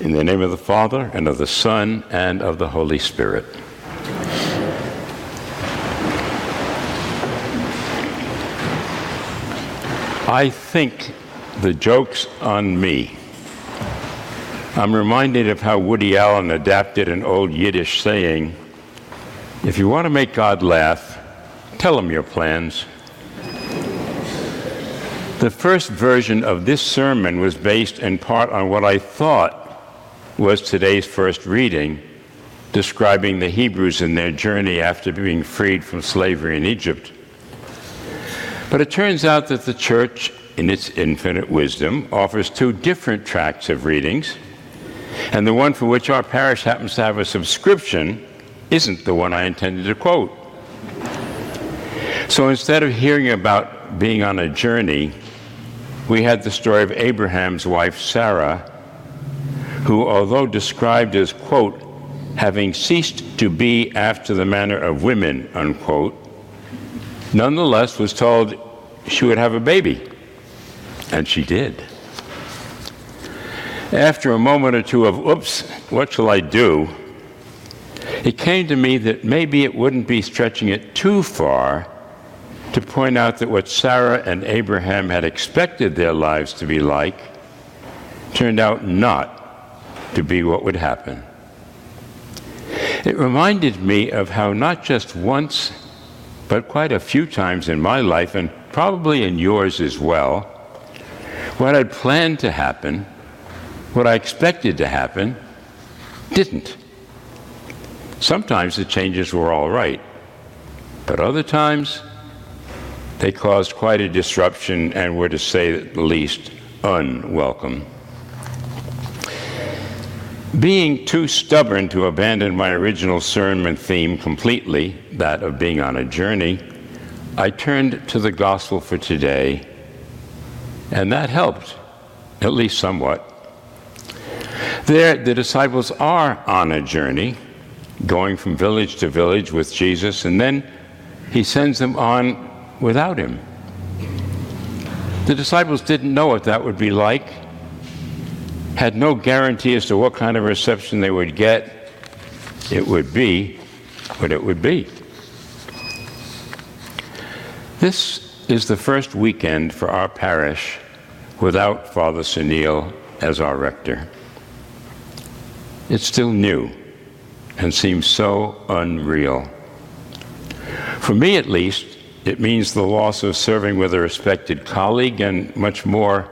In the name of the Father, and of the Son, and of the Holy Spirit. I think the joke's on me. I'm reminded of how Woody Allen adapted an old Yiddish saying if you want to make God laugh, tell him your plans. The first version of this sermon was based in part on what I thought was today's first reading, describing the Hebrews in their journey after being freed from slavery in Egypt. But it turns out that the church, in its infinite wisdom, offers two different tracks of readings, and the one for which our parish happens to have a subscription isn't the one I intended to quote. So instead of hearing about being on a journey, we had the story of Abraham's wife Sarah, who, although described as, quote, having ceased to be after the manner of women, unquote, nonetheless was told she would have a baby. And she did. After a moment or two of, oops, what shall I do? It came to me that maybe it wouldn't be stretching it too far to point out that what Sarah and Abraham had expected their lives to be like turned out not to be what would happen. It reminded me of how not just once, but quite a few times in my life, and probably in yours as well, what I'd planned to happen, what I expected to happen, didn't. Sometimes the changes were all right, but other times they caused quite a disruption and were, to say the least, unwelcome. Being too stubborn to abandon my original sermon theme completely, that of being on a journey, I turned to the gospel for today, and that helped, at least somewhat. There, the disciples are on a journey going from village to village with Jesus, and then he sends them on without him. The disciples didn't know what that would be like, had no guarantee as to what kind of reception they would get. It would be what it would be. This is the first weekend for our parish without Father Sunil as our rector. It's still new and seems so unreal. For me, at least, it means the loss of serving with a respected colleague and much more,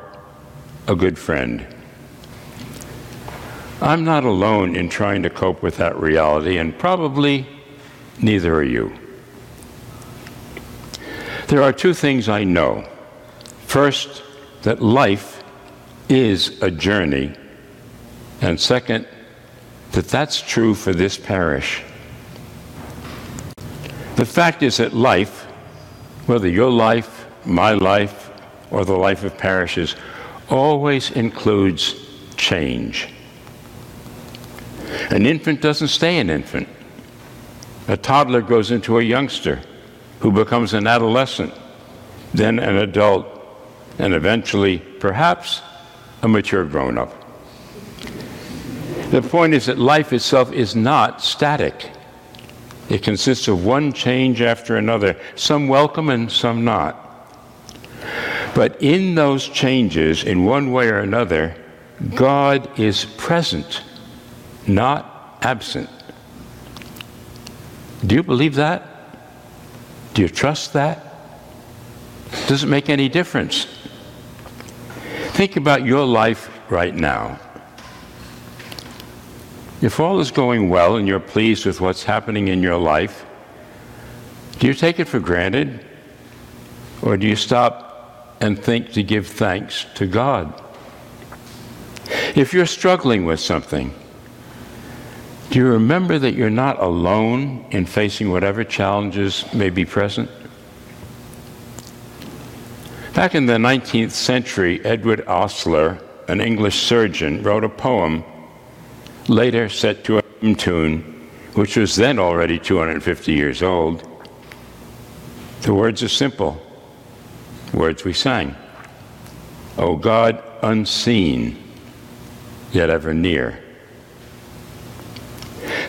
a good friend. I'm not alone in trying to cope with that reality, and probably neither are you. There are two things I know. First, that life is a journey, and second, that that's true for this parish. The fact is that life, whether your life, my life, or the life of parishes, always includes change. An infant doesn't stay an infant. A toddler grows into a youngster who becomes an adolescent, then an adult, and eventually, perhaps, a mature grown up. The point is that life itself is not static. It consists of one change after another, some welcome and some not. But in those changes, in one way or another, God is present, not absent. Do you believe that? Do you trust that? Does it make any difference? Think about your life right now. If all is going well and you're pleased with what's happening in your life, do you take it for granted? Or do you stop and think to give thanks to God? If you're struggling with something, do you remember that you're not alone in facing whatever challenges may be present? Back in the 19th century, Edward Osler, an English surgeon, wrote a poem later set to a hymn tune, which was then already 250 years old. The words are simple, words we sang. O God unseen, yet ever near.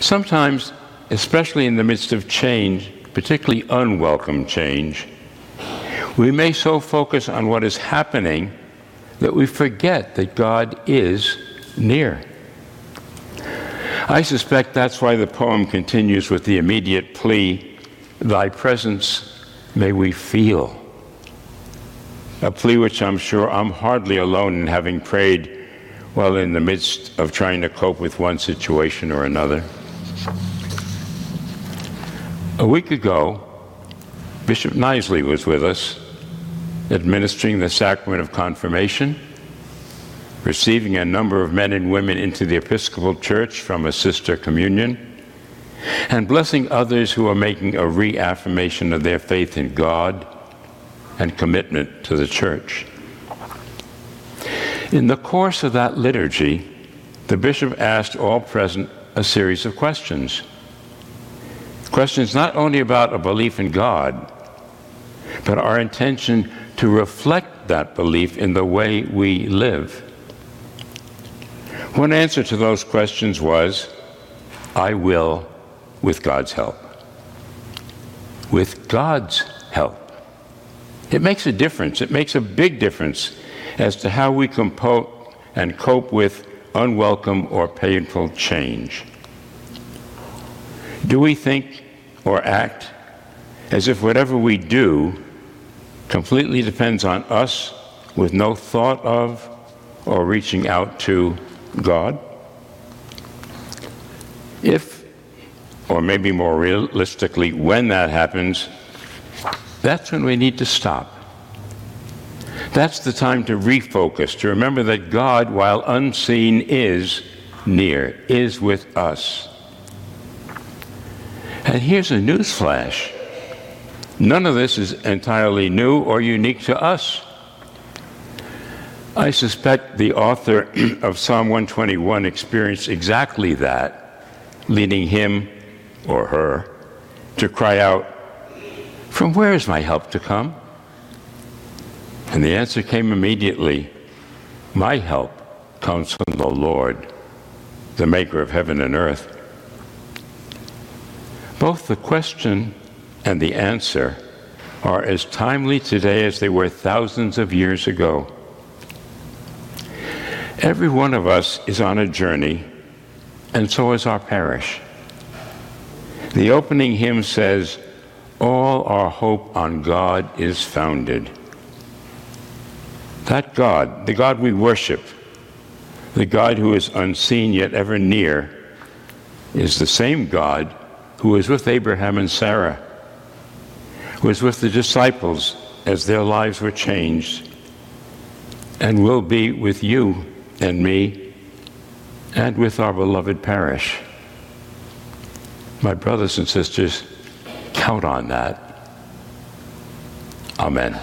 Sometimes, especially in the midst of change, particularly unwelcome change, we may so focus on what is happening that we forget that God is near. I suspect that's why the poem continues with the immediate plea, Thy presence may we feel. A plea which I'm sure I'm hardly alone in having prayed while in the midst of trying to cope with one situation or another. A week ago, Bishop Knisely was with us, administering the sacrament of confirmation, receiving a number of men and women into the Episcopal Church from a sister communion, and blessing others who are making a reaffirmation of their faith in God and commitment to the church. In the course of that liturgy, the bishop asked all present a series of questions. Questions not only about a belief in God, but our intention to reflect that belief in the way we live. One answer to those questions was, I will with God's help. With God's help. It makes a difference. It makes a big difference as to how we compose and cope with unwelcome or painful change. Do we think or act as if whatever we do completely depends on us with no thought of or reaching out to God? If, or maybe more realistically, when that happens, that's when we need to stop. That's the time to refocus, to remember that God, while unseen, is near, is with us. And here's a news flash none of this is entirely new or unique to us. I suspect the author of Psalm 121 experienced exactly that, leading him or her to cry out, From where is my help to come? And the answer came immediately My help comes from the Lord, the maker of heaven and earth. Both the question and the answer are as timely today as they were thousands of years ago. Every one of us is on a journey, and so is our parish. The opening hymn says, All our hope on God is founded. That God, the God we worship, the God who is unseen yet ever near, is the same God who was with Abraham and Sarah, who was with the disciples as their lives were changed, and will be with you and me and with our beloved parish. My brothers and sisters, count on that. Amen.